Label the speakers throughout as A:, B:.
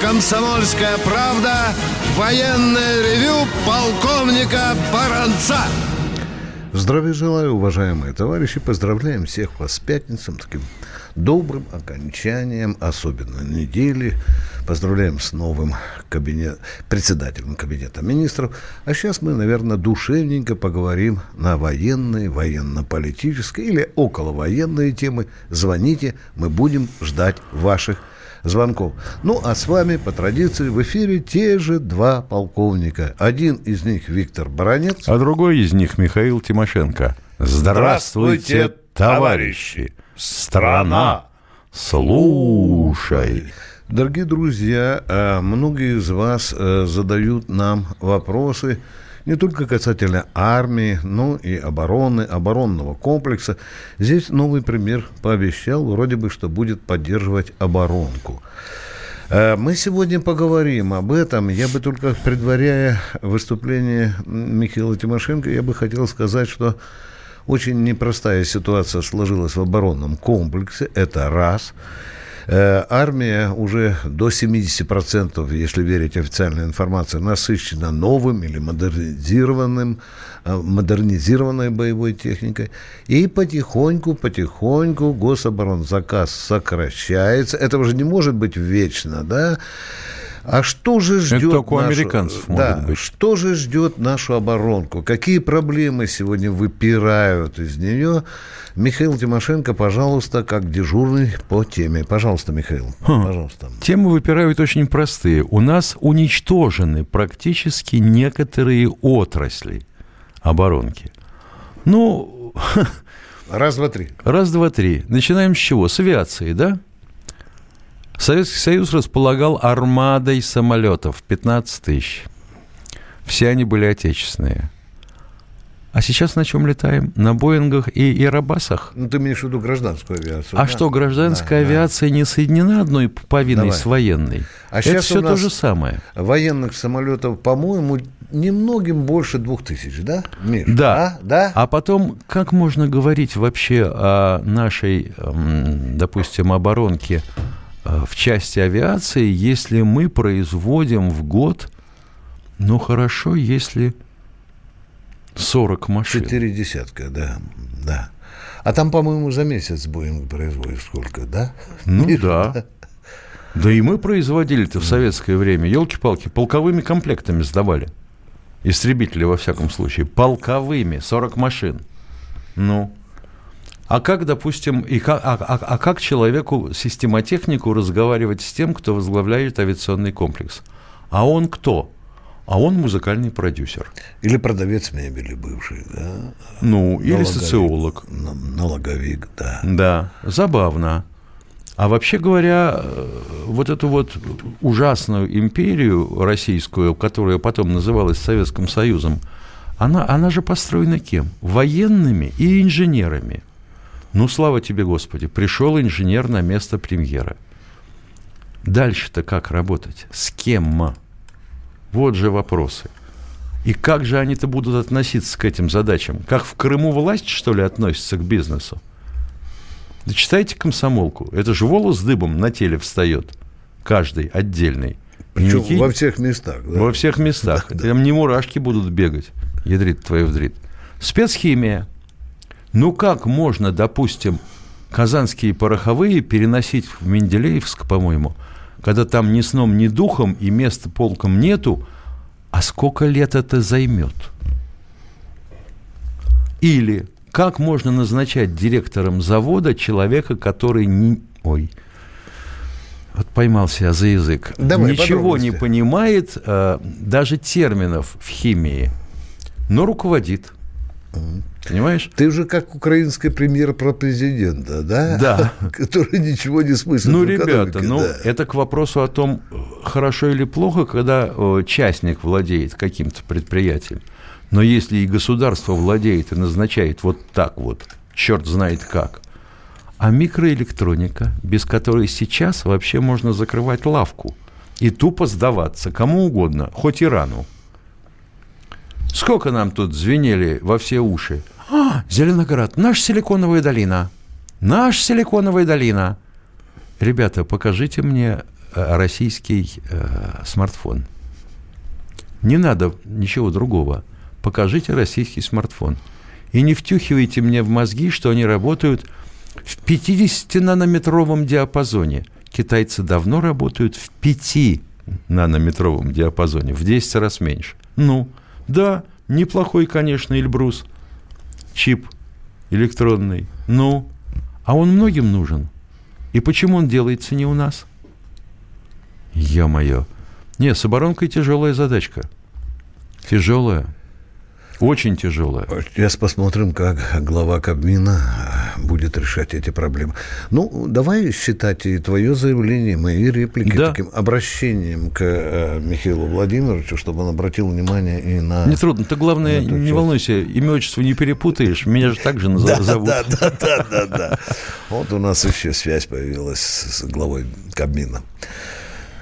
A: «Комсомольская правда» военное ревю полковника Баранца.
B: Здравия желаю, уважаемые товарищи. Поздравляем всех вас с пятницем, таким добрым окончанием особенно недели. Поздравляем с новым кабинет, председателем кабинета министров. А сейчас мы, наверное, душевненько поговорим на военные, военно-политические или околовоенные темы. Звоните, мы будем ждать ваших звонков. Ну, а с вами, по традиции, в эфире те же два полковника. Один из них Виктор Баранец.
C: А другой из них Михаил Тимошенко. Здравствуйте, товарищи! Страна, слушай!
B: Дорогие друзья, э, многие из вас э, задают нам вопросы не только касательно армии, но и обороны, оборонного комплекса. Здесь новый пример пообещал, вроде бы, что будет поддерживать оборонку. Э, мы сегодня поговорим об этом. Я бы только, предваряя выступление Михаила Тимошенко, я бы хотел сказать, что очень непростая ситуация сложилась в оборонном комплексе. Это раз. Э, армия уже до 70%, если верить официальной информации, насыщена новым или модернизированным, э, модернизированной боевой техникой. И потихоньку, потихоньку гособоронзаказ сокращается. Это уже не может быть вечно, да? А что же ждет
C: Это только у
B: нашу,
C: американцев
B: да,
C: быть.
B: Что же ждет нашу оборонку? Какие проблемы сегодня выпирают из нее? Михаил Тимошенко, пожалуйста, как дежурный по теме. Пожалуйста, Михаил,
C: Хм.
B: пожалуйста.
C: Темы выпирают очень простые. У нас уничтожены практически некоторые отрасли оборонки. Ну,
B: Раз, два, три.
C: раз, два, три. Начинаем с чего? С авиации, да? Советский Союз располагал армадой самолетов 15 тысяч. Все они были отечественные. А сейчас на чем летаем? На Боингах и Airbus'ах?
B: Ну, ты имеешь в виду гражданскую авиацию.
C: А
B: да?
C: что, гражданская
B: Да, да.
C: авиация не соединена одной пуповиной
B: Давай.
C: с военной?
B: А
C: Это все то же самое.
B: Военных самолетов, по-моему, немногим больше двух тысяч, да, Миш?
C: Да.
B: А? Да?
C: А потом, как можно говорить вообще о нашей, м, допустим, оборонке в части авиации, если мы производим в год, ну хорошо, если 40 машин.
B: Четыре десятка, да, да. А там, по-моему, за месяц Боинг производит сколько, да?
C: Ну
B: Миш?
C: да. Да и мы производили-то в советское время, елки-палки, полковыми комплектами сдавали. Истребители, во всяком случае. Полковыми, 40 машин. Ну. А как, допустим, и как, а, а- а как человеку, системотехнику разговаривать с тем, кто возглавляет авиационный комплекс? А он кто? А он музыкальный продюсер.
B: Или продавец мебели бывший, да?
C: Ну, или
B: Налоговик.
C: социолог.
B: Н- Налоговик, да.
C: Да, забавно. А вообще говоря, э, вот эту вот ужасную империю российскую, которая потом называлась Советским Союзом, она, она же построена кем? Военными и инженерами. Ну, слава тебе, Господи, пришел инженер на место премьера. Дальше-то как работать? С кем? Вот же вопросы. И как же они-то будут относиться к этим задачам? Как в Крыму власть, что ли, относится к бизнесу? Да читайте комсомолку. Это же волос дыбом на теле встает. Каждый отдельный.
B: Причем
C: Никакие-
B: во всех местах, да?
C: во всех местах. Там не мурашки будут бегать. Ядрит твою вдрит. Спецхимия. Ну как можно, допустим, казанские пороховые переносить в Менделеевск, по-моему, когда там ни сном, ни духом и места полком нету, а сколько лет это займет? Или как можно назначать директором завода человека, который не... Ой, вот поймался я за язык.
B: Давай,
C: Ничего не понимает, э, даже терминов в химии, но руководит. Понимаешь?
B: Ты уже как украинский премьер про президента, да?
C: Да.
B: Который ничего не смыслит
C: Ну, ребята, ну,
B: да.
C: это к вопросу о том, хорошо или плохо, когда э, частник владеет каким-то предприятием. Но если и государство владеет и назначает вот так вот, черт знает как, а микроэлектроника, без которой сейчас вообще можно закрывать лавку и тупо сдаваться кому угодно, хоть Ирану. Сколько нам тут звенели во все уши? А, Зеленоград, наша силиконовая долина. Наша силиконовая долина. Ребята, покажите мне э, российский э, смартфон. Не надо ничего другого. Покажите российский смартфон. И не втюхивайте мне в мозги, что они работают в 50-нанометровом диапазоне. Китайцы давно работают в 5-нанометровом диапазоне, в 10 раз меньше. Ну, да, неплохой, конечно, Эльбрус. Чип электронный. Ну, а он многим нужен. И почему он делается не у нас? Ё-моё. Не, с оборонкой тяжелая задачка. Тяжелая. Очень тяжелая.
B: Сейчас посмотрим, как глава Кабмина будет решать эти проблемы. Ну, давай считать и твое заявление, мои реплики да. таким обращением к э, Михаилу Владимировичу, чтобы он обратил внимание и на...
C: Нетрудно. Ты, главное, не волнуйся, имя, отчество не перепутаешь. Меня же так же да, зовут.
B: Да, да, да, да, да. Вот у нас еще связь появилась с главой Кабмина.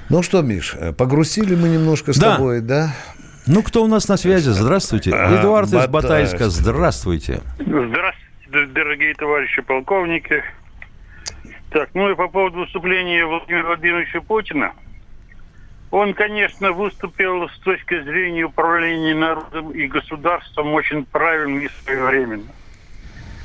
B: Ну что, Миш, погрустили мы немножко с да. тобой, да?
C: Ну, кто у нас на связи? Здравствуйте. А, Эдуард из Батайска. Здравствуйте.
D: Здравствуйте, дорогие товарищи полковники. Так, ну и по поводу выступления Владимира Владимировича Путина. Он, конечно, выступил с точки зрения управления народом и государством очень правильно и своевременно.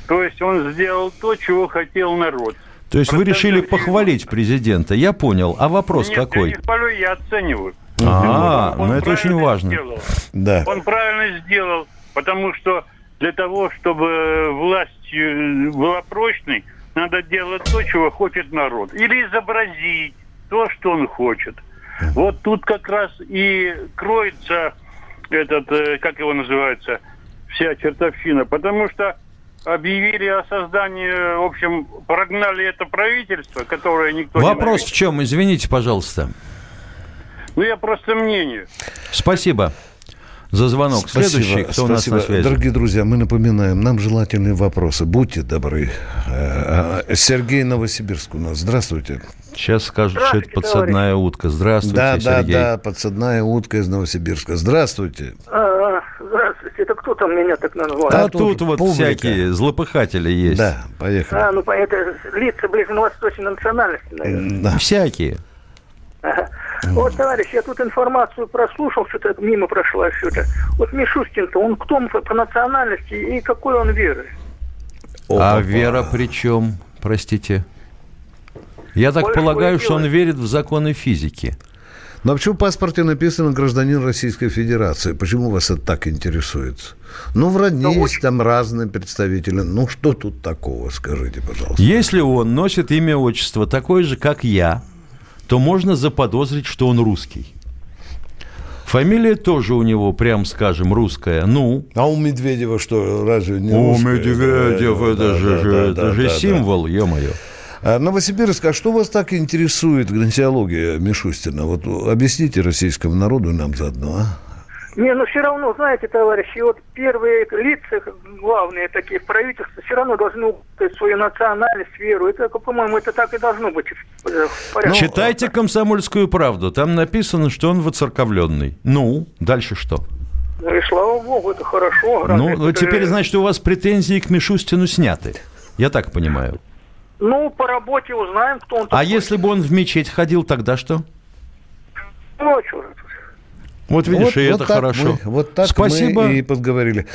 D: То есть он сделал то, чего хотел народ.
C: То есть вы решили похвалить президента, я понял. А вопрос
D: Нет,
C: какой?
D: я не хвалю, я оцениваю.
C: А, ну это очень важно.
D: Сделал. Да. Он правильно сделал, потому что для того, чтобы власть была прочной, надо делать то, чего хочет народ. Или изобразить то, что он хочет. Вот тут как раз и кроется этот, э, как его называется, вся чертовщина. Потому что объявили о создании, в общем, прогнали это правительство, которое никто
C: Вопрос в чем? Извините, пожалуйста.
D: Ну, я просто мнение.
C: Спасибо за звонок. Спасибо, Следующий, кто спасибо. у нас на связи?
B: Дорогие друзья, мы напоминаем, нам желательные вопросы. Будьте добры. Э, Сергей Новосибирск у нас. Здравствуйте.
C: Сейчас скажут, что это подсадная товарищ. утка. Здравствуйте, да, Сергей.
B: Да, да, подсадная утка из Новосибирска. Здравствуйте. А,
E: а, здравствуйте. Это кто там меня так назвал?
C: А, а тут, тут вот публика. всякие злопыхатели есть.
B: Да, поехали.
E: А, ну, это лица ближневосточной национальности, наверное.
C: Да. Всякие.
E: Ага. Вот, товарищ, я тут информацию прослушал, что-то мимо прошла что-то. Вот Мишустин-то, он кто по национальности и какой он веры?
C: А вера при чем, простите? Я так Больше полагаю, что он верит в законы физики.
B: Но почему в паспорте написано гражданин Российской Федерации? Почему вас это так интересует? Ну, в родне ну, есть там разные представители. Ну, что тут такого, скажите, пожалуйста.
C: Если он носит имя, отчество такое же, как я, то можно заподозрить, что он русский. Фамилия тоже у него, прям скажем, русская. Ну.
B: А у Медведева что, разве не
C: У русская? Медведева, это да, же, да, это да, же да, символ, да. ё-моё.
B: А, Новосибирск, а что вас так интересует гносеология Мишустина? Вот объясните российскому народу и нам заодно, а?
E: Не, ну все равно, знаете, товарищи, вот первые лица, главные такие в правительстве, все равно должны свою национальность, веру. Это, по-моему, это так и должно быть.
C: Ну, читайте «Комсомольскую правду». Там написано, что он воцерковленный. Ну, дальше что?
E: Ну и слава богу, это хорошо.
C: Ну, это... теперь, значит, у вас претензии к Мишустину сняты. Я так понимаю.
E: Ну, по работе узнаем, кто он
C: такой. А если бы он в мечеть ходил, тогда что?
E: Ну, а что
C: вот видишь, вот, и вот это хорошо.
B: Мы, вот так Спасибо. мы и подговорили.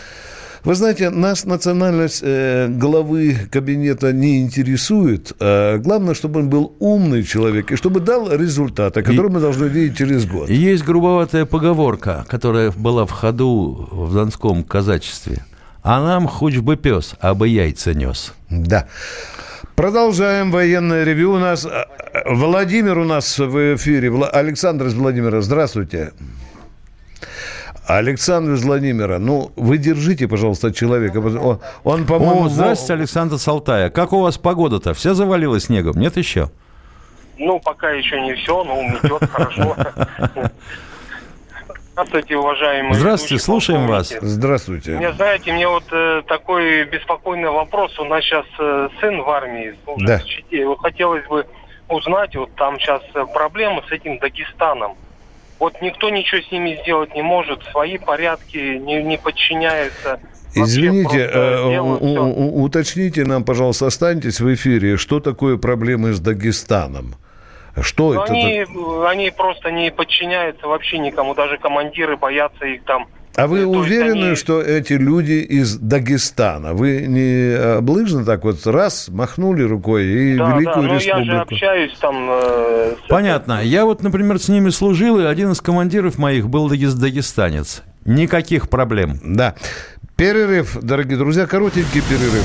B: Вы знаете, нас национальность э, главы кабинета не интересует. А главное, чтобы он был умный человек и чтобы дал результаты, которые и, мы должны видеть через год.
C: Есть грубоватая поговорка, которая была в ходу в донском казачестве. А нам хоть бы пес, а бы яйца нес.
B: Да. Продолжаем военное ревю. У нас э, Владимир у нас в эфире. Александр из Владимира, здравствуйте. Александр из Владимира, ну, вы держите, пожалуйста, человека. Он, он
C: по-моему... О, здравствуйте, Александр Салтая. Как у вас погода-то? Все завалило снегом? Нет еще?
F: Ну, пока еще не все, но метет хорошо. Здравствуйте, уважаемые.
C: Здравствуйте, слушаем вас.
B: Здравствуйте.
F: Мне, знаете, мне вот э, такой беспокойный вопрос. У нас сейчас э, сын в армии служит да. в Чите. Вот хотелось бы узнать, вот там сейчас э, проблемы с этим Дагестаном. Вот никто ничего с ними сделать не может, свои порядки не, не подчиняются.
B: Извините, э, уточните нам, пожалуйста, останьтесь в эфире, что такое проблемы с Дагестаном? Что это?
F: Они, они просто не подчиняются вообще никому, даже командиры боятся их там.
B: А вы
F: То есть
B: уверены,
F: они-
B: что эти люди из Дагестана? Вы не облыжно так вот раз махнули рукой и
F: Да, да,
B: Великую
F: ну я же
B: Республику?
F: общаюсь там... э, с-
C: Понятно. Я вот, например, с ними служил, и один из командиров моих был дагес- дагестанец. Никаких проблем.
B: Да. Перерыв, дорогие друзья, коротенький перерыв.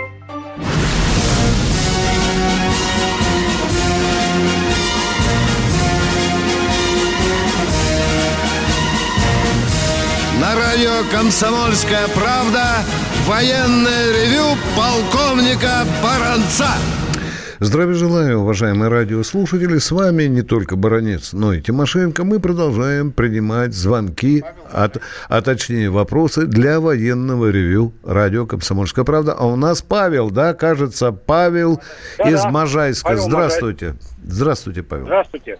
A: На радио «Комсомольская правда» военное ревю полковника Баранца.
B: Здравия желаю, уважаемые радиослушатели. С вами не только Баранец, но и Тимошенко. Мы продолжаем принимать звонки, от, а точнее вопросы для военного ревю радио «Комсомольская правда». А у нас Павел, да, кажется, Павел
G: Да-да,
B: из Можайска.
G: Павел
B: Здравствуйте. Здравствуйте, Павел.
G: Здравствуйте.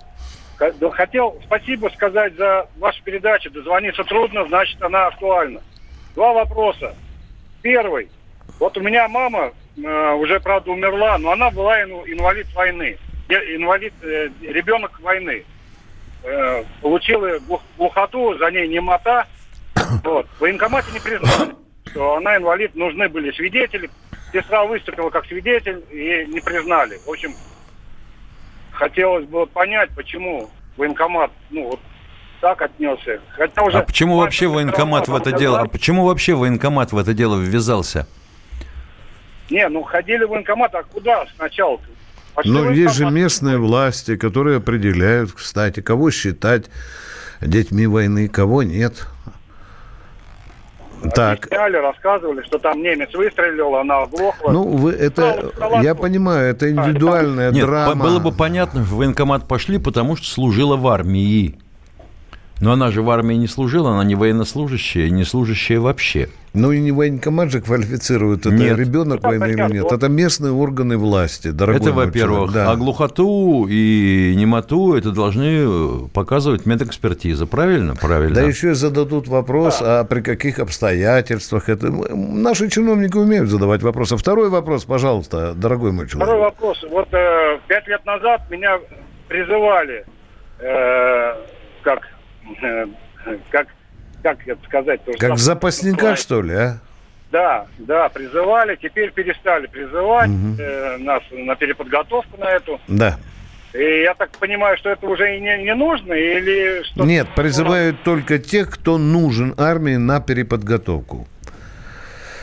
G: Хотел спасибо сказать за вашу передачу. Дозвониться трудно, значит, она актуальна. Два вопроса. Первый. Вот у меня мама э, уже, правда, умерла, но она была инвалид войны. Инвалид, э, ребенок войны. Э, получила глух- глухоту, за ней немота. Вот. В военкомате не признали, что она инвалид. Нужны были свидетели. Сестра выступила как свидетель и не признали. В общем, хотелось бы понять, почему военкомат, ну, вот так отнесся. Хотя уже
C: А почему вообще военкомат в это дело? А почему вообще военкомат в это дело ввязался?
G: Не, ну ходили в военкомат, а куда сначала? Пошли
B: Но
G: в
B: есть же местные власти, которые определяют, кстати, кого считать детьми войны, кого нет. Так,
G: Объясняли, рассказывали, что там немец выстрелил, она оглохла.
B: ну вы это,
G: Стала
B: я понимаю, это индивидуальная
C: Нет, по-
B: драма.
C: было бы понятно, в военкомат пошли, потому что служила в армии. Но она же в армии не служила, она не военнослужащая, не служащая вообще.
B: Ну и не военкомат же квалифицирует, это
C: Нет.
B: ребенок
G: Ну,
B: войны или нет. Это местные органы власти, дорогой
C: это, во-первых.
B: да.
C: А глухоту и немоту это должны э, показывать медэкспертиза. Правильно? Правильно.
B: Да еще и зададут вопрос, а при каких обстоятельствах это... Наши чиновники умеют задавать вопросы. Второй вопрос, пожалуйста, дорогой мой человек.
G: Второй вопрос. Вот э, пять лет назад меня призывали, э, как, как, как это сказать? тоже
B: Как
G: сам-
B: запасника, что ли, а?
G: Да, да, призывали, теперь перестали призывать э, нас на переподготовку на эту.
B: Да.
G: И я так понимаю, что это уже и не, не нужно, или что?
B: Нет, призывают только тех, кто нужен армии на переподготовку.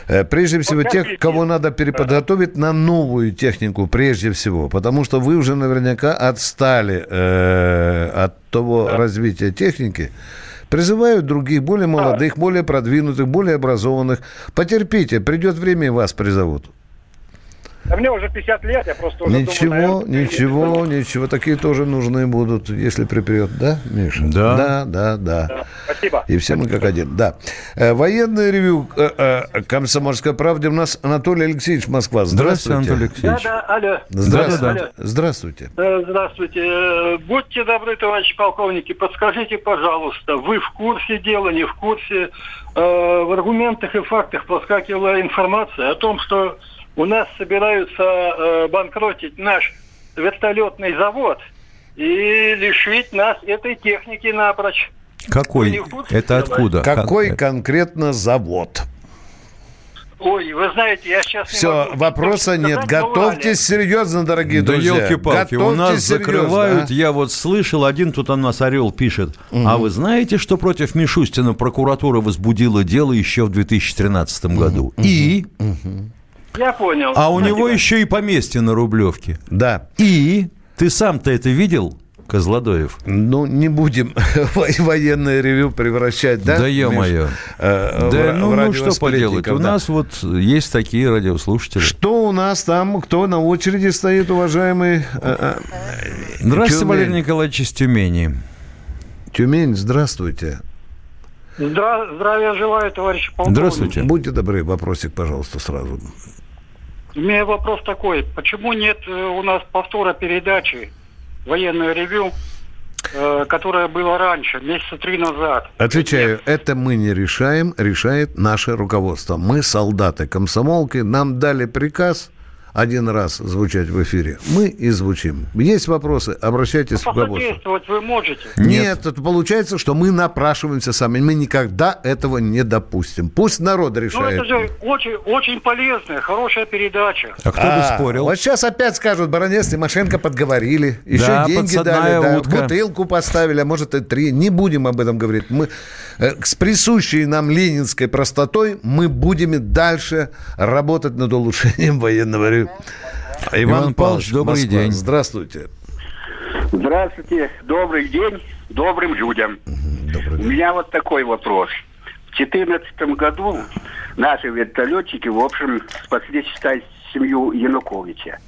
B: Э, Прежде всего, тех, кого надо переподготовить на новую технику, прежде всего. Потому что вы уже наверняка отстали э, от того развития техники. Призывают других, более молодых, более продвинутых, более образованных. Потерпите, придет время, и вас призовут.
G: Да мне уже 50 лет, я просто уже
B: Ничего,
G: думаю, наверное,
B: ничего, ничего. Такие тоже нужны будут, если припрет. Да, Миша?
C: Да.
B: Да, да, да.
G: Да, Спасибо.
B: И все мы как один, да. Э, Военное ревю э, э, «Комсомольской правде» у нас Анатолий Алексеевич Москва.
C: Здравствуйте,
B: Здравствуйте.
C: Анатолий
E: Да,
C: Алексеевич.
E: да, алло.
B: Здравствуйте.
E: Алло.
B: Здравствуйте.
E: Э, Здравствуйте. Э, Будьте добры, товарищи полковники, подскажите, пожалуйста, вы в курсе дела, не в курсе? В аргументах и фактах проскакивала информация о том, что у нас собираются э, банкротить наш вертолетный завод и лишить нас этой техники напрочь.
C: Какой?
E: Не
C: Это откуда?
B: Какой
C: Как-
B: конкретно завод?
E: Ой, вы знаете, я сейчас... не
B: Все,
E: могу
B: вопроса
E: сказать,
B: нет. Готовьтесь серьезно, дорогие
C: Да
B: друзья.
C: елки-палки, у нас
B: серьезно,
C: закрывают,
B: а.
C: я вот слышал, один тут у нас орел пишет, а вы знаете, что против Мишустина прокуратура возбудила дело еще в 2013 году? И?
E: Я понял.
C: А у
E: Спасибо.
C: него еще и поместье на Рублевке.
B: Да.
C: И? Ты сам-то это видел? Козлодоев.
B: Ну, не будем военное ревю превращать, да?
C: Да ё-моё.
B: Э,
C: да,
B: в,
C: ну,
B: в
C: ну что поделать,
B: да.
C: у нас вот есть такие радиослушатели.
B: Что у нас там, кто на очереди стоит, уважаемый? э, э,
C: Здравствуйте,
B: Тюмень.
C: Валерий Николаевич из Тюмени.
B: Тюмень, здравствуйте.
E: Здра- здравия желаю, товарищ полковник.
C: Здравствуйте.
B: Будьте добры, вопросик, пожалуйста, сразу.
E: У меня вопрос такой. Почему нет э, у нас повтора передачи «Военное ревю», э, которая была раньше, месяца три назад?
B: Отвечаю, это мы не решаем, решает наше руководство. Мы солдаты комсомолки, нам дали приказ один раз звучать в эфире. Мы и звучим. Есть вопросы, обращайтесь в руководство.
E: Посодействовать вы можете?
B: Нет. это получается, что мы напрашиваемся сами. Мы никогда этого не допустим. Пусть народ
E: Ну,
B: решает.
E: это же очень, очень полезная, хорошая передача.
C: А кто бы
B: А,
C: спорил?
B: Вот сейчас опять скажут, баронец Тимошенко подговорили. Еще
C: Да,
B: деньги дали, да,
C: утка.
B: бутылку поставили, а может и три. Не будем об этом говорить. Мы э, с присущей нам ленинской простотой мы будем и дальше работать над улучшением военного режима.
C: Иван Павлович, добрый
B: Москва.
C: день.
B: Здравствуйте.
H: Здравствуйте, добрый день добрым людям.
B: Добрый
H: У
B: день.
H: меня вот такой вопрос. В 2014 году наши вертолетчики, в общем, спасли, считай, семью Януковича.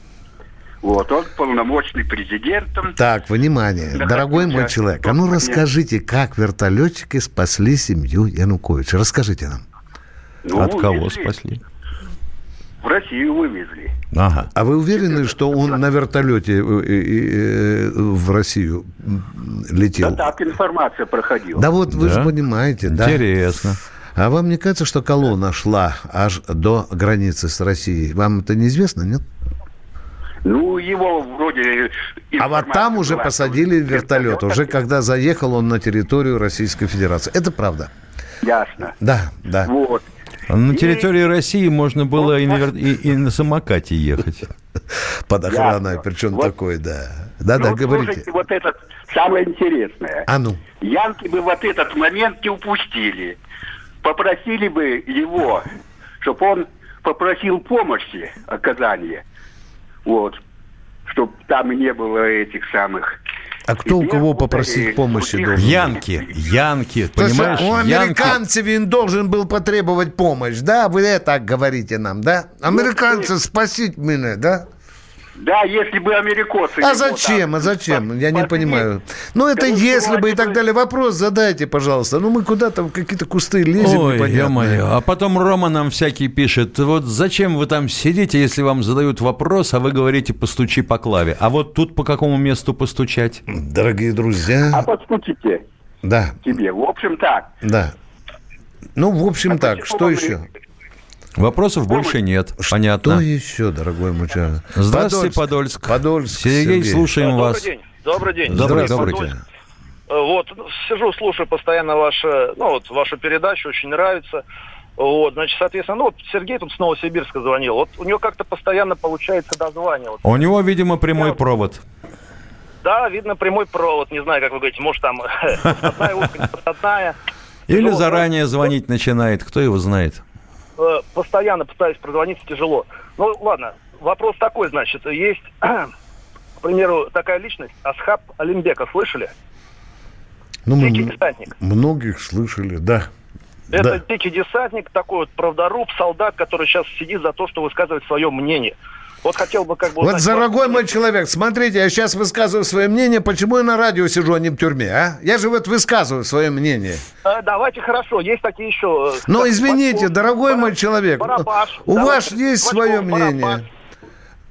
H: Вот, он полномочный президентом.
B: Так, внимание,
H: Да,
B: дорогой мой человек, а ну расскажите, как вертолетчики спасли семью Януковича. Расскажите нам.
H: Ну,
C: От кого
H: вывезли.
C: спасли?
H: В Россию вывезли.
C: Ага.
B: А вы уверены, что он на вертолете э, э, э, в Россию летел?
H: Да так информация проходила.
B: Да вот вы
C: Да?
B: же понимаете, да.
C: Интересно.
B: А вам не кажется, что колонна шла аж до границы с Россией? Вам это неизвестно, нет?
H: Ну, его вроде...
B: А вот там уже
H: была,
B: посадили
H: что
B: вертолет, уже когда заехал он на территорию Российской Федерации. Это правда.
H: Ясно.
B: Да, да.
H: Вот.
C: А На
H: И-
C: территории России можно было и и- и на самокате ехать.
B: Под охраной,
H: Ясно.
B: причем
H: Вот.
B: такой, да. Да, да,
H: Ну,
B: говорите.
H: слушайте, вот это самое интересное.
B: А ну.
H: Янки бы вот этот момент не упустили. Попросили бы его, чтобы он попросил помощи оказания. Вот. Чтобы там не было этих самых...
B: А кто у кого попросить помощи должен?
C: Янки, янки,
B: То есть
C: понимаешь?
B: у
C: Янки.
B: американцев он должен был потребовать помощь, да? Вы это так говорите нам, да? Американцы, спасите меня, да?
H: Да, если бы америкосы...
B: А зачем?
H: там
B: А зачем? Я не понимаю. Ну, это
H: скажу,
B: если бы и так
H: вы-
B: далее. Вопрос задайте, пожалуйста. Ну, мы куда-то в какие-то кусты лезем
C: Ой, ё-моё. А потом Рома нам всякий пишет, вот зачем вы там сидите, если вам задают вопрос, а вы говорите постучи по клаве. А вот тут по какому месту постучать?
B: Дорогие
H: А
B: друзья,
H: подскучите
B: да,
H: тебе. В общем, так.
B: да. Ну, в общем,
H: А
B: так, что еще?
H: говорю?
C: Вопросов больше нет. Понятно.
B: Что еще, дорогой человек?
C: Здравствуйте, Подольск.
B: Подольск,
C: Сергей, слушаем
I: Добрый
C: вас.
I: день. Добрый день.
C: Добрый, добрый.
I: Э, Вот, сижу, слушаю постоянно ваши, ну, вот, вашу передачу, очень нравится. Вот, значит, соответственно, ну, вот Сергей тут с Новосибирска звонил. Вот у него как-то постоянно получается дозвание. Вот.
C: У него, видимо, прямой провод.
I: Да, видно прямой провод. Не знаю, как вы говорите, может, там одна.
C: Или
I: Тяжело,
C: заранее
I: да?
C: звонить начинает, кто его знает.
I: Э, Постоянно пытаюсь прозвониться, тяжело. Ну, ладно, вопрос такой, значит, есть, к примеру, такая личность, Асхаб Алимбека, слышали?
B: Ну,
I: Дикий десантник.
B: многих слышали, да.
I: Это
B: Да.
I: дикий десантник, такой вот правдоруб, солдат, который сейчас сидит за то, что высказывает свое мнение. Вот хотел бы как бы...
B: Вот, дорогой мой человек, смотрите, я сейчас высказываю свое мнение, почему я на радио сижу, а не в тюрьме, а? Я же вот высказываю свое мнение.
I: Э, Давайте хорошо, есть такие еще... э,
B: Но
I: как
B: извините,
I: Бачков,
B: дорогой
I: Бара-
B: мой человек,
I: Барабаш.
B: у
I: Давайте,
B: вас есть
I: Бачков,
B: свое
I: Барабаш.
B: мнение.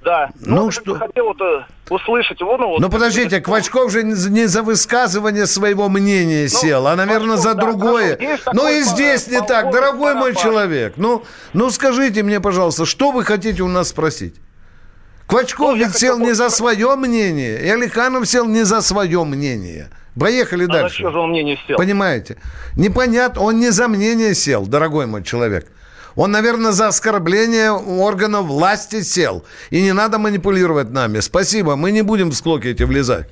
I: Да.
B: Ну,
I: Ну, вот
B: что-.
I: Хотел вот, э, услышать ну... вот-
B: Ну подождите, Квачков же не за- высказывание своего мнения сел, а, наверное,
I: Квачков,
B: за
I: Ну, да,
B: другое.
I: есть
B: Ну и здесь не
I: полковник
B: так, дорогой мой
I: Барабаш.
B: человек. Ну, ну скажите мне, пожалуйста, что вы хотите у нас спросить? Квачков ведь сел не за свое мнение, и Алиханов сел не за свое мнение. Поехали
I: А
B: дальше.
I: чье же он мнение сел?
B: Понимаете? Непонятно, он не за мнение сел, дорогой мой человек. Он, наверное, за оскорбление органов власти сел. И не надо манипулировать нами. Спасибо, мы не будем в склоки эти влезать.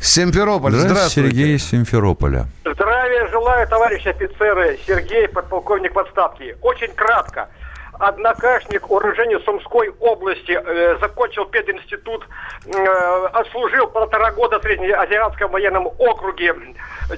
B: Симферополь,
C: Здравствуйте,
B: здравствуйте.
C: Сергей из Симферополя.
J: Здравия желаю, товарищи офицеры. Сергей, подполковник в отставке. Очень кратко. Однокашник, уроженец Сумской области, э, закончил пединститут, э, отслужил полтора года в Среднеазиатском военном округе.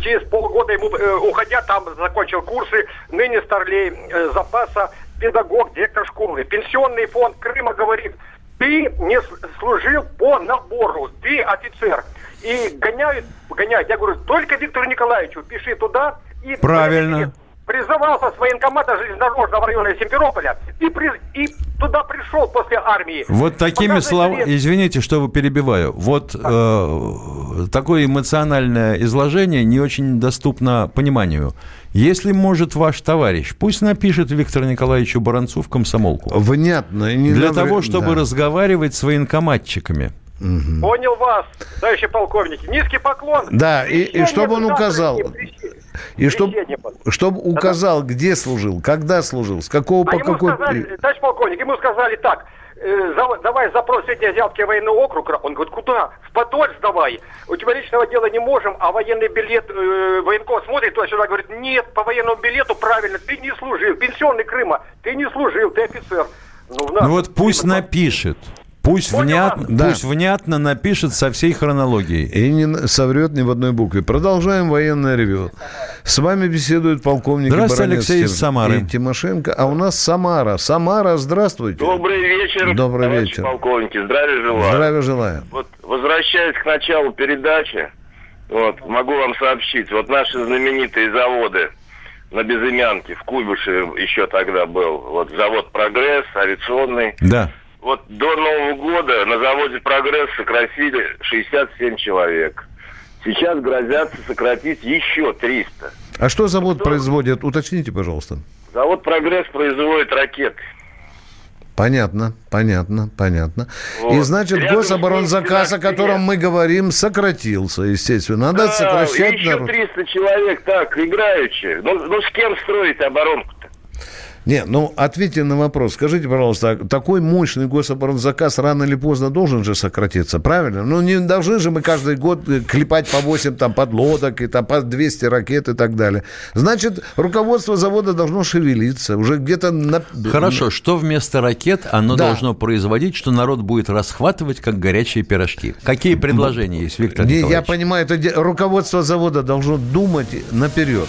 J: Через полгода ему, э, уходя, там закончил курсы, ныне старлей э, запаса, педагог, директор школы. Пенсионный фонд Крыма говорит, ты не служил по набору, ты офицер. И гоняют, гоняют. Я говорю, только Виктору Николаевичу пиши туда. И
C: Правильно
J: призывался с военкомата железнодорожного района Симферополя и, при, и туда пришел после армии.
C: Вот такими словами, извините, что вы перебиваю, вот э, такое эмоциональное изложение не очень доступно пониманию. Если может ваш товарищ, пусть напишет Виктору Николаевичу Баранцу в комсомолку.
B: Внятно.
C: Не Для надо... того, чтобы да. разговаривать с военкоматчиками.
J: Угу. Понял вас, товарищи полковники. Низкий поклон.
B: Да, и, и чтобы он указал. И чтобы чтоб указал, где служил, когда служил, с какого
J: а
B: по какой...
J: Сказали, товарищ полковник, ему сказали так, э, давай запрос Среднеазиатский военный округ. Он говорит, куда? В Подольск давай. У тебя личного дела не можем, а военный билет, э, военком смотрит туда-сюда, говорит, нет, по военному билету правильно, ты не служил. Пенсионный Крыма, ты не служил, ты офицер.
C: Ну, ну вот пусть напишет. Пусть, внятно, да. пусть внятно напишет со всей хронологией.
B: И не соврет ни в одной букве. Продолжаем военное ревю. С вами беседует полковник
C: Здравствуйте, Алексей из Самары.
B: И Тимошенко. А у нас Самара. Самара, здравствуйте.
K: Добрый вечер.
B: Добрый вечер.
K: полковники. Здравия желаю.
B: Здравия желаю.
K: Вот, возвращаясь к началу передачи, вот, могу вам сообщить. Вот наши знаменитые заводы на Безымянке, в Куйбыше еще тогда был. Вот завод «Прогресс», авиационный.
C: Да
K: вот до Нового года на заводе «Прогресс» сократили 67 человек. Сейчас грозятся сократить еще 300.
B: А что завод что? производит? Уточните, пожалуйста.
K: Завод «Прогресс» производит ракеты.
B: Понятно, понятно, понятно. Вот. И значит, Рядом гособоронзаказ, о котором мы говорим, сократился, естественно. Надо да, сокращать
K: еще народ. 300 человек так, играючи. Ну, ну с кем строить оборонку?
B: Не, ну ответьте на вопрос. Скажите, пожалуйста, такой мощный гособоронзаказ рано или поздно должен же сократиться, правильно? Ну не должны же мы каждый год э, клепать по 8 там, подлодок и там, по 200 ракет и так далее. Значит, руководство завода должно шевелиться. Уже где-то... На...
C: Хорошо, что вместо ракет оно да. должно производить, что народ будет расхватывать, как горячие пирожки? Какие предложения есть, Виктор не,
B: Я понимаю, это руководство завода должно думать наперед.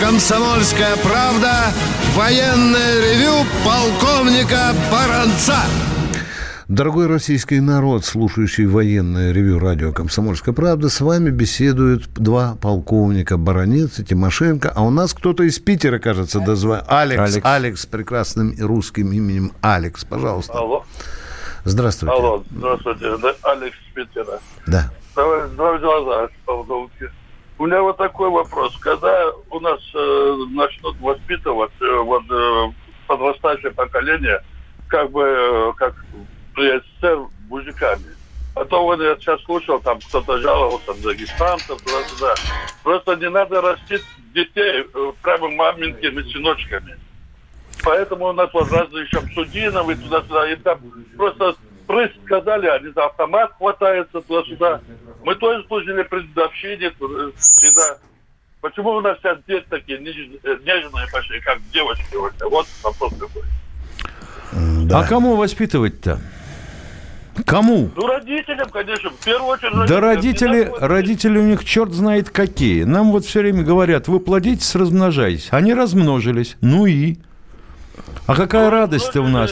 A: «Комсомольская правда» военное ревю полковника Баранца.
B: Дорогой российский народ, слушающий военное ревю радио «Комсомольская правда», с вами беседуют два полковника Баранец и Тимошенко, а у нас кто-то из Питера, кажется, дозвонил. Алекс, Алекс, Алекс с прекрасным русским именем Алекс, пожалуйста.
L: Алло.
B: Здравствуйте.
L: Алло, здравствуйте, Алекс Питера.
B: Да.
L: Здравия желаю, полковники. У меня вот такой вопрос. Когда у нас э, начнут воспитывать э, вот, э, подрастающее поколение, как бы, э, как при СССР, мужиками? А то вот я сейчас слушал, там кто-то жаловался, дагестанцев, туда-сюда. Просто не надо растить детей э, прямо маменькими сыночками. Поэтому у нас вот разные еще Судинов и туда-сюда. И там просто прыг сказали, они за автомат хватаются туда-сюда. Мы тоже служили при дедовщине всегда. Почему у нас сейчас дети такие нежные пошли, как девочки? Вот вопрос такой.
C: Да. А кому воспитывать-то? Кому?
L: Ну, родителям, конечно, в первую очередь.
C: Да родители, родители у них черт знает какие. Нам вот все время говорят, вы плодитесь, размножайтесь. Они размножились. Ну и? А какая ну, радость у нас?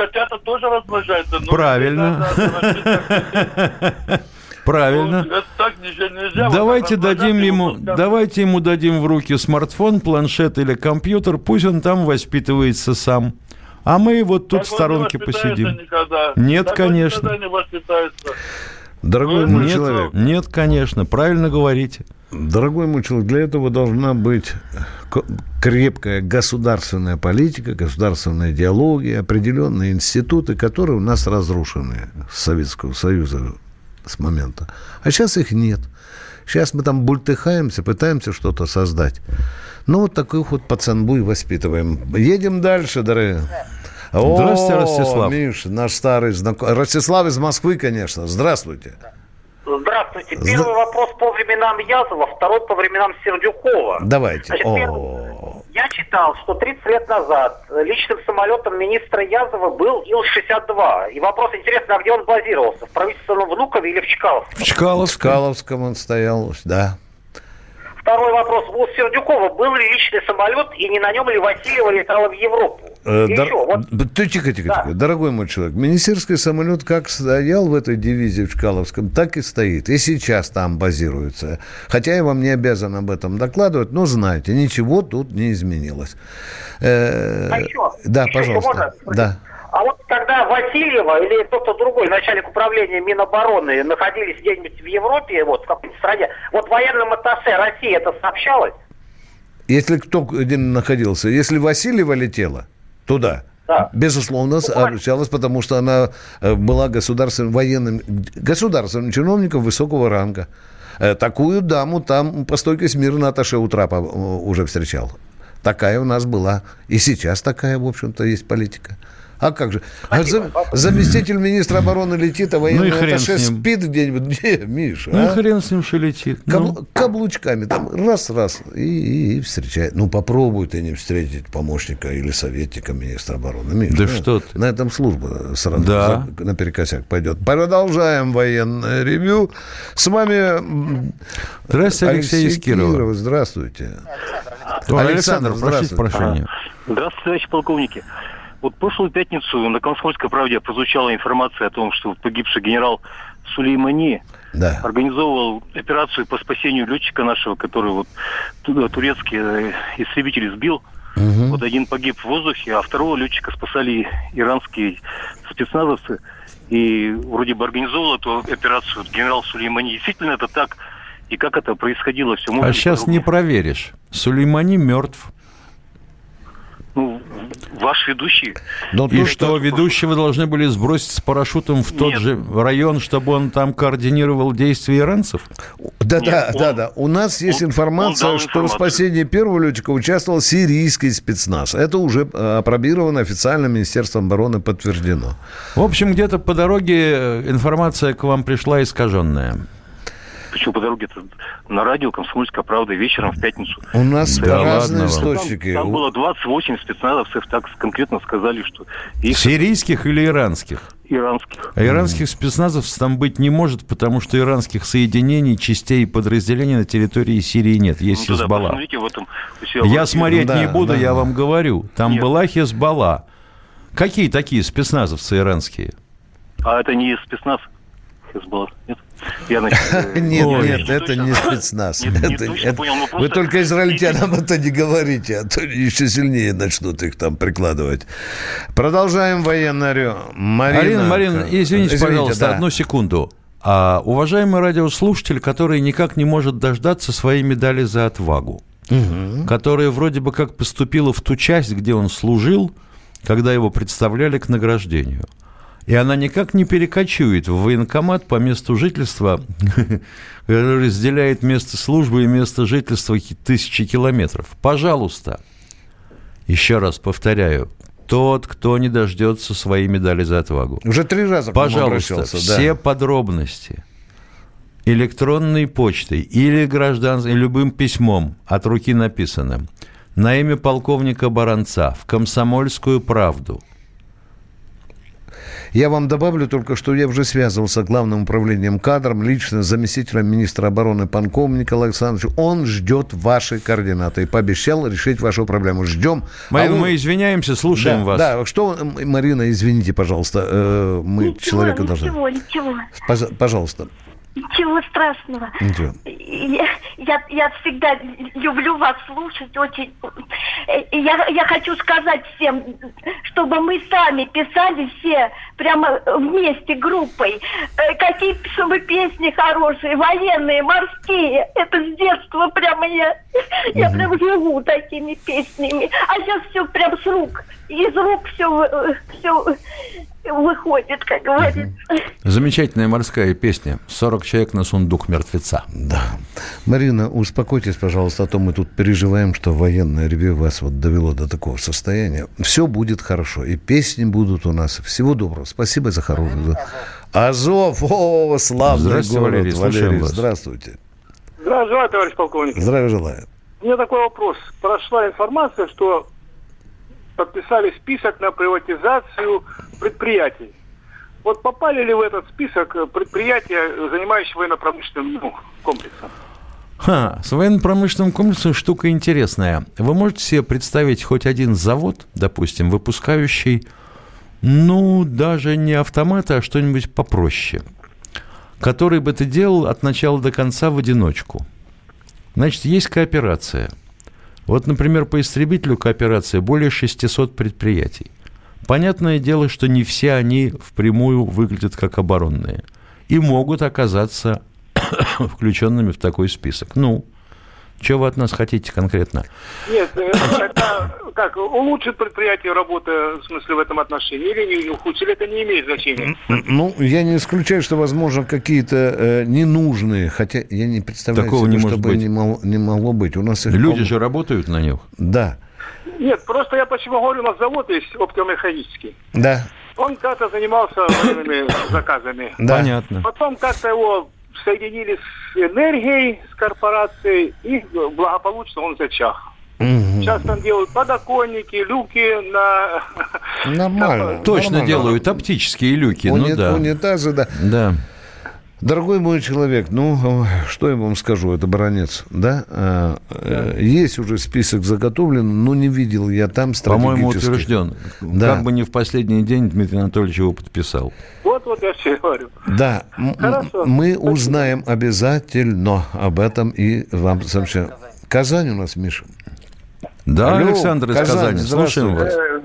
L: Ну, котята тоже размножаются.
C: Правильно. Правильно.
L: Ну, так нельзя.
C: Давайте дадим ему, давайте ему дадим в руки смартфон, планшет или компьютер, пусть он там воспитывается сам. А мы вот тут так в сторонке посидим.
L: Никогда.
C: Нет, так конечно.
L: Он не воспитается.
B: Дорогой мой нет, человек.
C: Нет, конечно, правильно говорите.
B: Дорогой мой человек, для этого должна быть крепкая государственная политика, государственная идеология, определенные институты, которые у нас разрушены с Советского Союза с момента. А сейчас их нет. Сейчас мы там бультыхаемся, пытаемся что-то создать. Ну, вот таких вот пацанбуй воспитываем. Едем дальше, дорогие.
C: Здравствуйте, Ростислав.
B: Миш, наш старый знакомый. Ростислав из Москвы, конечно. Здравствуйте.
M: Здравствуйте. Первый Здра... вопрос по временам Язова, второй по временам Сердюкова.
B: Давайте.
M: Значит, первый... Я читал, что 30 лет назад личным самолетом министра Язова был Ил-62. И вопрос интересный, а где он базировался? В правительственном Внукове или в Чкаловском?
B: В Чкаловском. В Чкаловском он стоял, да.
M: Второй вопрос. У Сердюкова был ли личный самолет, и не на нем ли Васильева летала в Европу?
B: Э, Дор... еще, вот... Тихо, тихо, да. тихо. Дорогой мой человек, министерский самолет как стоял в этой дивизии в Чкаловском, так и стоит. И сейчас там базируется. Хотя я вам не обязан об этом докладывать, но знаете, ничего тут не изменилось.
M: Э... А еще?
B: Да,
M: еще
B: пожалуйста. Да.
M: А вот когда Васильева или кто-то другой, начальник управления Минобороны, находились где-нибудь в Европе, вот в какой-то стране, вот военным атташе России это сообщалось?
B: Если кто где находился, если Васильева летела туда, да. Безусловно, сообщалась, потому что она э, была государственным военным, государственным чиновником высокого ранга. Э, такую даму там по стойке смирно Аташе у трапа э, уже встречал. Такая у нас была. И сейчас такая, в общем-то, есть политика. А как же? А за, заместитель министра обороны летит, а военный ну атташе спит где-нибудь. Где, Миша?
C: Ну а? и хрен с ним, что летит.
B: Каб, ну. Каблучками там раз-раз и, и, и встречает. Ну попробуй ты не встретить помощника или советника министра обороны. Миша,
C: да ну, что ты.
B: На этом служба сразу да. за, наперекосяк пойдет. Продолжаем военное ревю. С вами
C: Здравствуйте, Алексей, Алексей Киров. Киров.
B: Здравствуйте.
C: Александр, Александр прошу прощения.
N: Здравствуйте, товарищи полковники. Вот прошлую пятницу на «Комсомольской правде» прозвучала информация о том, что погибший генерал Сулеймани да. организовывал операцию по спасению летчика нашего, который вот турецкий э, истребитель сбил. Угу. Вот один погиб в воздухе, а второго летчика спасали иранские спецназовцы. И вроде бы организовал эту операцию генерал Сулеймани. Действительно это так? И как это происходило? Все
C: а сейчас не проверишь. Сулеймани мертв
N: ну, ваш ведущий.
C: Но и что, ведущего должны были сбросить с парашютом в тот Нет. же район, чтобы он там координировал действия иранцев?
B: Да, Нет, да, он, да, да. У нас есть он, информация, он что в спасении первого летчика участвовал сирийский спецназ. Это уже э, опробировано официально Министерством обороны подтверждено.
C: В общем, где-то по дороге э, информация к вам пришла искаженная.
N: Почему по дороге -то на радио «Комсомольская правда» вечером в пятницу.
B: У нас да разные источники.
N: Там, там было 28 спецназовцев, так конкретно сказали, что...
C: Их... Сирийских или иранских?
N: Иранских.
C: А иранских спецназовцев там быть не может, потому что иранских соединений, частей и подразделений на территории Сирии нет. Есть ну, Хизбалла. в этом, я смотреть да, не буду, да, я да. вам говорю. Там нет. была Хизбалла. Какие такие спецназовцы иранские?
N: А это не спецназ Хизбалла, нет?
B: Я, э, нет, Ой, нет, это точно, не спецназ. Не, это, не это, понял, вы только израильтянам это не говорите, а то еще сильнее начнут их там прикладывать. Продолжаем военную.
C: Марина, Марина, Марина извините, извините пожалуйста, да. одну секунду. А, уважаемый радиослушатель, который никак не может дождаться своей медали за отвагу, угу. которая вроде бы как поступила в ту часть, где он служил, когда его представляли к награждению – и она никак не перекочует в военкомат по месту жительства, который разделяет место службы и место жительства тысячи километров. Пожалуйста, еще раз повторяю, тот, кто не дождется своей медали за отвагу.
B: Уже три раза
C: Пожалуйста, все да. подробности электронной почтой или гражданским, любым письмом от руки написанным на имя полковника Баранца в «Комсомольскую правду»
B: Я вам добавлю только, что я уже связывался с главным управлением кадром, лично с заместителем министра обороны Панком Николаем Александровичем. Он ждет ваши координаты и пообещал решить вашу проблему. Ждем.
C: Марина, а он... мы извиняемся, слушаем
B: да,
C: вас.
B: Да, что, Марина, извините, пожалуйста, э, мы
O: ничего,
B: человека
O: ничего,
B: должны...
O: Ничего, ничего.
B: Пожалуйста.
O: Ничего страшного.
B: Ничего.
O: Я, я, я всегда люблю вас слушать очень. Я, я хочу сказать всем, чтобы мы сами писали все прямо вместе группой. Э, какие чтобы песни хорошие, военные, морские. Это с детства прямо я, я прям живу такими песнями. А сейчас все прям с рук. Из рук все, все выходит, как говорится.
C: Замечательная морская песня. 40 человек на сундук мертвеца.
B: Да. Марина, успокойтесь, пожалуйста, а то мы тут переживаем, что военное ревю вас вот довело до такого состояния. Все будет хорошо. И песни будут у нас. Всего доброго. Спасибо за хорошую. Азов, о, славный
C: Здравствуйте,
B: город.
C: Валерий,
B: Валерий
C: вас.
B: здравствуйте.
E: Здравия товарищ полковник.
B: Здравия желаю.
E: У меня такой вопрос. Прошла информация, что подписали список на приватизацию предприятий. Вот попали ли в этот список предприятия, занимающиеся военно-промышленным ну, комплексом?
C: Ха, с военно-промышленным комплексом штука интересная. Вы можете себе представить хоть один завод, допустим, выпускающий, ну, даже не автоматы, а что-нибудь попроще, который бы ты делал от начала до конца в одиночку. Значит, есть кооперация. Вот, например, по истребителю кооперация более 600 предприятий. Понятное дело, что не все они впрямую выглядят как оборонные и могут оказаться включенными в такой список. Ну, что вы от нас хотите конкретно?
E: Нет, это как, улучшит предприятие работы, в смысле, в этом отношении, или не ухудшит, или это не имеет значения?
B: Ну, я не исключаю, что, возможно, какие-то э, ненужные, хотя я не представляю
C: Такого
B: себе,
C: не может
B: чтобы
C: быть.
B: Не, могло, не могло быть. У нас их
C: Люди же работают на них.
B: Да,
E: Нет, просто я почему говорю, у нас завод есть оптомеханический.
B: да,
E: Он как-то занимался военными заказами.
B: да.
C: Понятно.
E: Потом как-то его соединили с энергией, с корпорацией, и благополучно он зачах.
B: Мгм.
E: Сейчас там делают подоконники, люки на...
B: Нормально.
C: Точно
B: нормально.
C: делают оптические люки,
B: Уни-
C: ну да.
B: Унитазы, да.
C: Да.
B: Дорогой мой человек, ну, что я вам скажу, это баронец, да? А, э, Есть уже список заготовлен, но не видел я там
C: По-моему,
B: стратегический.
C: утвержден.
B: Да.
C: Как бы не в последний день Дмитрий Анатольевич его подписал.
E: Вот-вот я все говорю.
B: Да,
E: Хорошо.
B: мы узнаем обязательно об этом и вам сообщим. Казань у нас, Миша.
C: Да,
B: Алло,
C: Александр из
B: Казань,
C: Казани, слушаем вас.
J: Э,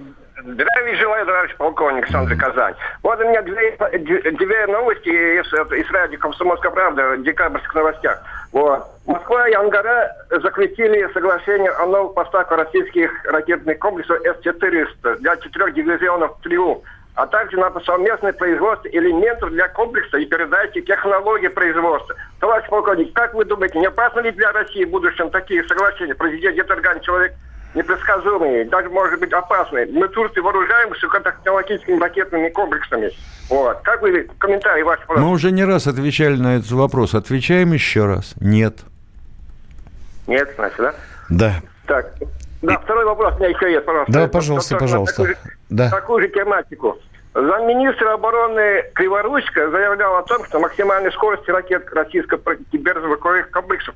J: Здравия желаю, товарищ полковник Александр Казань. Вот у меня две, две- две новости из, из радио «Комсомольская правда» в декабрьских новостях. Вот. Москва и Ангара заключили соглашение о новых поставках российских ракетных комплексов С-400 для четырех дивизионов ТРИУ, а также на совместное производство элементов для комплекса и передачи технологий производства. Товарищ полковник, как вы думаете, не опасно ли для России в будущем такие соглашения? Президент Гетерган человек непредсказуемый, даже может быть опасный. Мы Турции вооружаем высокотехнологическими ракетными комплексами. Вот. Как вы, комментарий ваш,
C: Мы
J: пожалуйста.
C: уже не раз отвечали на этот вопрос. Отвечаем еще раз. Нет.
J: Нет, значит, да?
B: Да.
J: Так. Да, второй вопрос у меня еще есть, пожалуйста.
B: Да, пожалуйста,
J: на
B: пожалуйста.
J: Такую же,
B: Да.
J: такую же тематику. Замминистра обороны Криворучка заявлял о том, что максимальная скорость ракет российского противоборствовых комплексов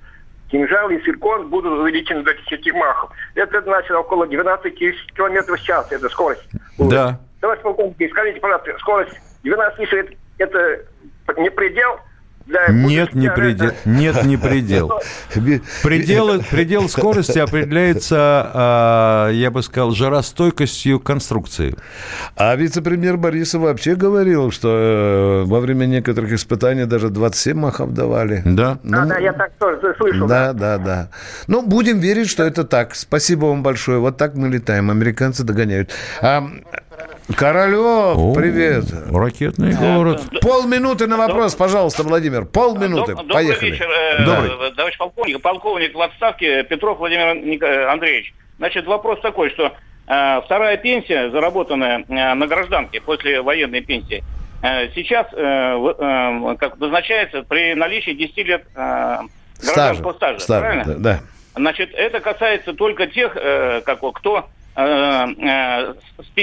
J: «Кинжал» и «Циркон» будут увеличены до 10 махов. Это значит около 12 тысяч километров в час, это скорость.
C: Да.
J: Товарищ полковник, скажите, пожалуйста, скорость 12 тысяч это, это не предел? Для
C: Нет, не предел. Нет, не предел. Предел, предел скорости определяется, а, я бы сказал, жаростойкостью конструкции.
B: А вице-премьер Борисов вообще говорил, что э, во время некоторых испытаний даже 27 махов давали.
C: Да.
J: Да, да, я так тоже слышал.
B: Да, да, да. Ну, будем верить, что это так. Спасибо вам большое. Вот так мы летаем. Американцы догоняют. А, Королев,
C: О,
B: привет.
C: Ракетный город.
B: Полминуты на вопрос, пожалуйста, Владимир. Полминуты.
P: Доб- Добрый
B: Поехали.
P: вечер, э,
B: Добрый.
P: э, товарищ полковник. Полковник в отставке Петров Владимир э, Андреевич. Значит, вопрос такой, что э, вторая пенсия, заработанная э, на гражданке после военной пенсии, э, сейчас э, э, как назначается при наличии 10 лет э, гражданского стажа.
B: Стажа,
P: правильно?
B: да, да.
P: Значит, это касается только тех, э, как, кто э, э,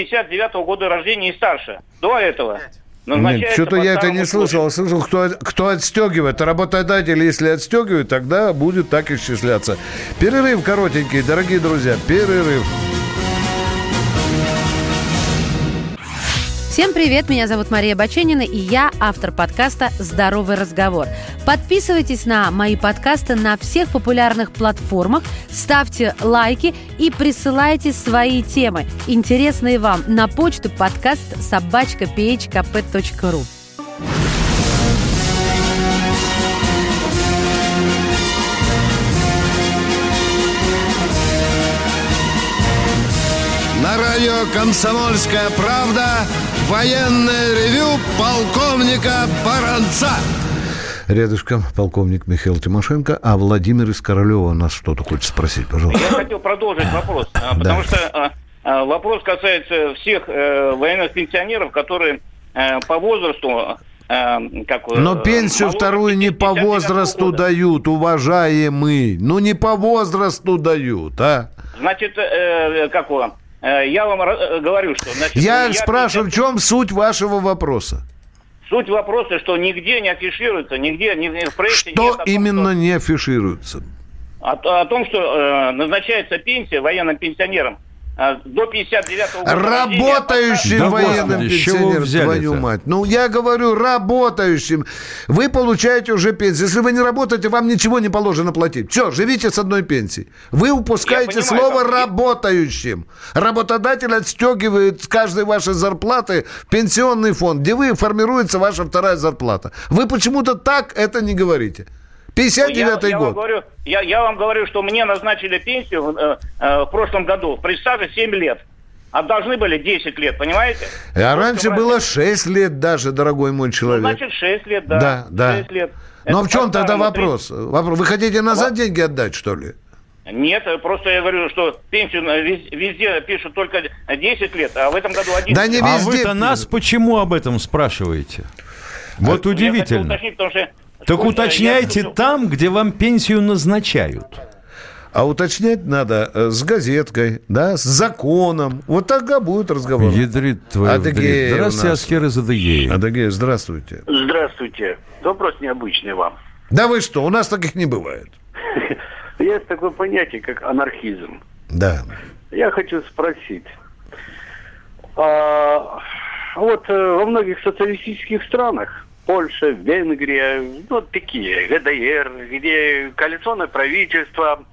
P: с 59 -го года рождения и старше. До этого
B: нет, что-то я это не слышал. Я слышал, кто, кто отстегивает. Работодатель, если отстегивает, тогда будет так исчисляться. Перерыв коротенький, дорогие друзья. Перерыв.
Q: Всем привет, меня зовут Мария Баченина, и я автор подкаста «Здоровый разговор». Подписывайтесь на мои подкасты на всех популярных платформах, ставьте лайки и присылайте свои темы, интересные вам, на почту подкаст собачка.
A: На радио «Комсомольская правда» Военное ревю полковника Баранца.
B: Рядышком полковник Михаил Тимошенко, а Владимир из Королева нас что-то хочет спросить, пожалуйста.
P: Я хотел продолжить вопрос, а, потому что а, а, вопрос касается всех э, военных пенсионеров, которые э, по возрасту
B: как, Но пенсию вторую не по возрасту года. дают, уважаемый. Ну не по возрасту дают, а?
P: Значит, э, как его? Э, я вам э, говорю, что...
B: Значит, я, я спрашиваю, в чем суть вашего вопроса?
P: Суть вопроса, что нигде не афишируется, нигде ни в
B: проекте Что нет том, именно что... не афишируется?
P: О, о том, что э, назначается пенсия военным пенсионерам до 59 года
B: Работающим да военным пенсионерам, твою мать. Ну, я говорю, работающим. Вы получаете уже пенсию. Если вы не работаете, вам ничего не положено платить. Все, живите с одной пенсии. Вы упускаете понимаю, слово как... «работающим». Работодатель отстегивает с каждой вашей зарплаты в пенсионный фонд, где вы формируется ваша вторая зарплата. Вы почему-то так это не говорите. 59-й
P: я,
B: год.
P: Я вам, говорю, я, я вам говорю, что мне назначили пенсию э, э, в прошлом году при стаже 7 лет. А должны были 10 лет, понимаете?
B: А вот раньше было 6 лет даже, дорогой мой человек. Ну,
P: значит, 6 лет, да.
B: Да, да. 6 лет. Но в чем тогда вопрос? вопрос? Вы хотите назад вот. деньги отдать, что ли?
P: Нет, просто я говорю, что пенсию везде пишут только 10 лет, а в этом году 11
C: Да не везде. А вы-то нас почему об этом спрашиваете? Вот а, удивительно. Я уточнить, потому что так уточняйте я... там, где вам пенсию назначают.
B: А уточнять надо э, с газеткой, да, с законом. Вот тогда будет разговор.
C: Ядрит твой Адыгея Здравствуйте, Аскер из Адыгеи.
B: Адыгея, здравствуйте.
R: Здравствуйте. Вопрос необычный вам.
B: Да вы что, у нас таких не бывает.
R: Есть такое понятие, как анархизм.
B: Да.
R: Я хочу спросить. А, вот э, во многих социалистических странах Польша, Венгрия, ну, такие, ГДР, где коалиционное правительство,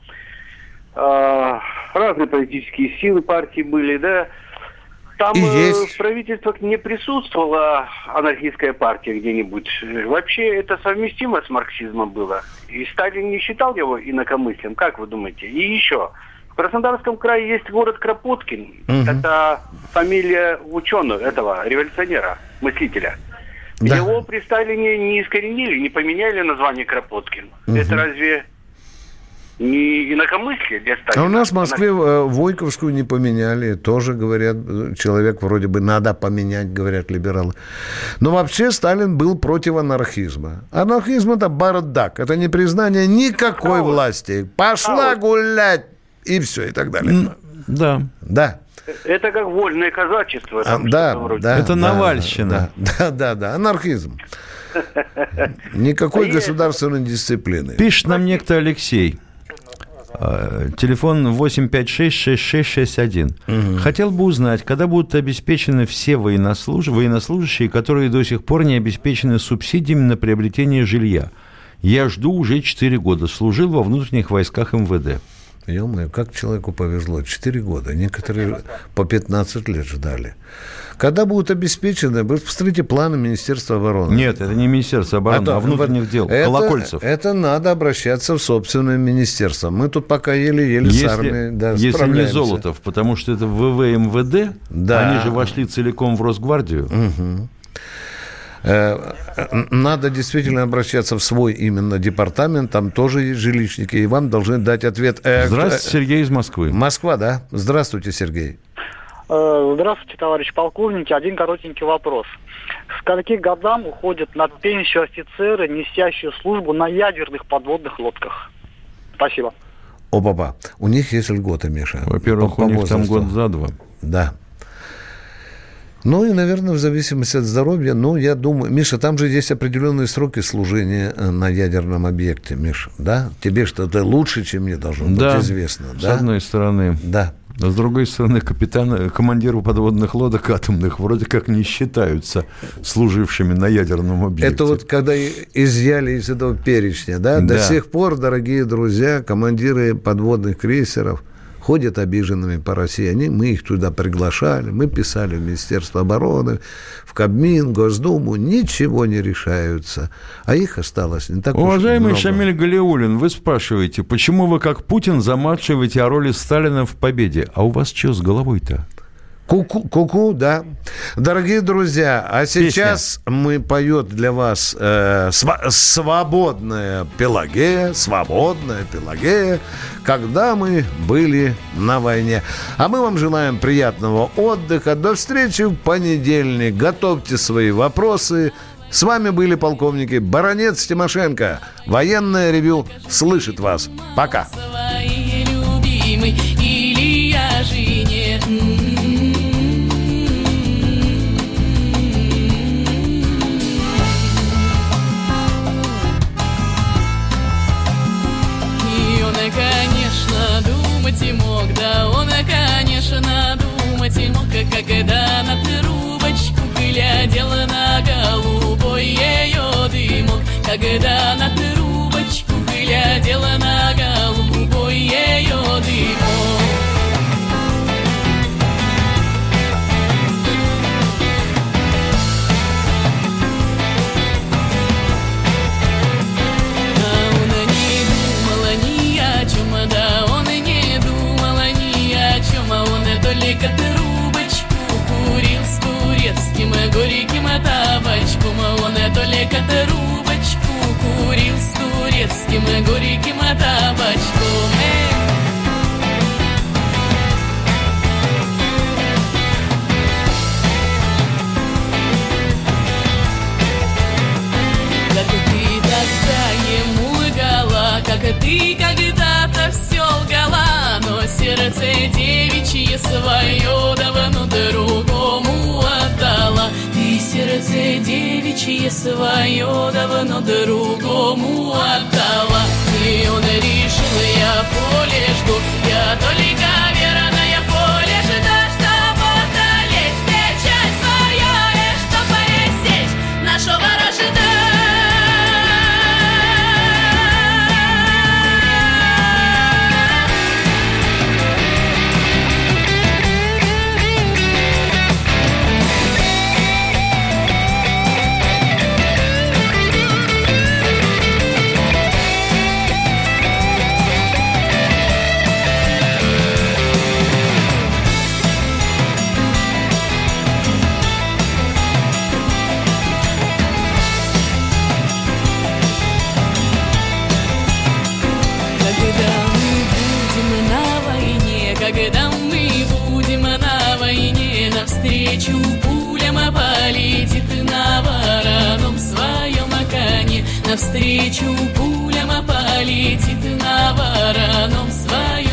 R: э, разные политические силы партии были, да. Там э, в правительствах не присутствовала анархистская партия где-нибудь. Вообще это совместимо с марксизмом было. И Сталин не считал его инакомыслием, как вы думаете? И еще, в Краснодарском крае есть город Кропоткин. Угу. Это фамилия ученого, этого революционера, мыслителя. Да. Его при Сталине не искоренили, не поменяли название Кропоткин. Угу. Это разве не инакомыслие для Сталина?
B: А у нас в Москве Она... Войковскую не поменяли. Тоже, говорят, человек вроде бы надо поменять, говорят либералы. Но вообще Сталин был против анархизма. Анархизм – это бардак. Это не признание никакой Хаос. власти. Пошла Хаос. гулять, и все, и так далее.
C: Да.
B: Да.
R: Это как вольное казачество.
B: А, да, да.
C: Это да, Навальщина.
B: Да, да, да, да. Анархизм. Никакой государственной дисциплины.
C: Пишет нам некто Алексей. А, телефон 856-6661. Угу. Хотел бы узнать, когда будут обеспечены все военнослуж... военнослужащие, которые до сих пор не обеспечены субсидиями на приобретение жилья. Я жду уже 4 года. Служил во внутренних войсках МВД.
B: Ё-моё, как человеку повезло. Четыре года. Некоторые по 15 лет ждали. Когда будут обеспечены, вы посмотрите планы Министерства обороны.
C: Нет, это не Министерство обороны, это, а внутренних дел.
B: Это,
C: Колокольцев.
B: Это надо обращаться в собственное министерство. Мы тут пока еле-еле
C: если, с армией да, Если не Золотов, потому что это ВВ МВД, да. они же вошли целиком в Росгвардию.
B: Угу. Э, надо действительно обращаться в свой именно департамент, там тоже есть жилищники, и вам должны дать ответ.
C: Э, Здравствуйте, Сергей из Москвы.
B: Москва, да? Здравствуйте, Сергей.
S: Э, здравствуйте, товарищ полковник. Один коротенький вопрос. С каких годам уходят на пенсию офицеры, несящие службу на ядерных подводных лодках? Спасибо.
B: О, папа, у них есть льготы, Миша.
C: Во-первых, у них там год за два.
B: Да. Ну и, наверное, в зависимости от здоровья, ну, я думаю, Миша, там же есть определенные сроки служения э, на ядерном объекте, Миша, да? Тебе что-то лучше, чем мне должно
C: да,
B: быть известно,
C: с
B: да?
C: с одной стороны.
B: Да.
C: А с другой стороны, капитаны, командиры подводных лодок атомных вроде как не считаются служившими на ядерном объекте.
B: Это вот когда изъяли из этого перечня, да? да. До сих пор, дорогие друзья, командиры подводных крейсеров – ходят обиженными по России. Они, мы их туда приглашали, мы писали в Министерство обороны, в Кабмин, Госдуму, ничего не решаются. А их осталось не так
C: Уважаемый
B: уж много.
C: Шамиль Галиулин, вы спрашиваете, почему вы, как Путин, замалчиваете о роли Сталина в победе? А у вас что с головой-то?
B: Ку-ку, ку-ку, да. Дорогие друзья, а сейчас Песня. мы поет для вас э, св- свободная Пелагея, свободная Пелагея, когда мы были на войне. А мы вам желаем приятного отдыха. До встречи в понедельник. Готовьте свои вопросы. С вами были полковники Баронец Тимошенко. Военное ревю слышит вас. Пока. Свои любимый,
T: когда на трубочку глядела на голубой ее дымок, когда на трубочку глядела на голубой ее дымок. Только трубочку курил с турецким горьким табачком Как ты тогда ему лгала, как ты когда-то все лгала, но сердце девичье свое давно другому отдала. Ты сердце девичье свое давно другому отдала. И он решил, я поле жду, я только верная когда мы будем на войне Навстречу пулям полетит на вороном своем коне Навстречу пулям полетит на вороном своем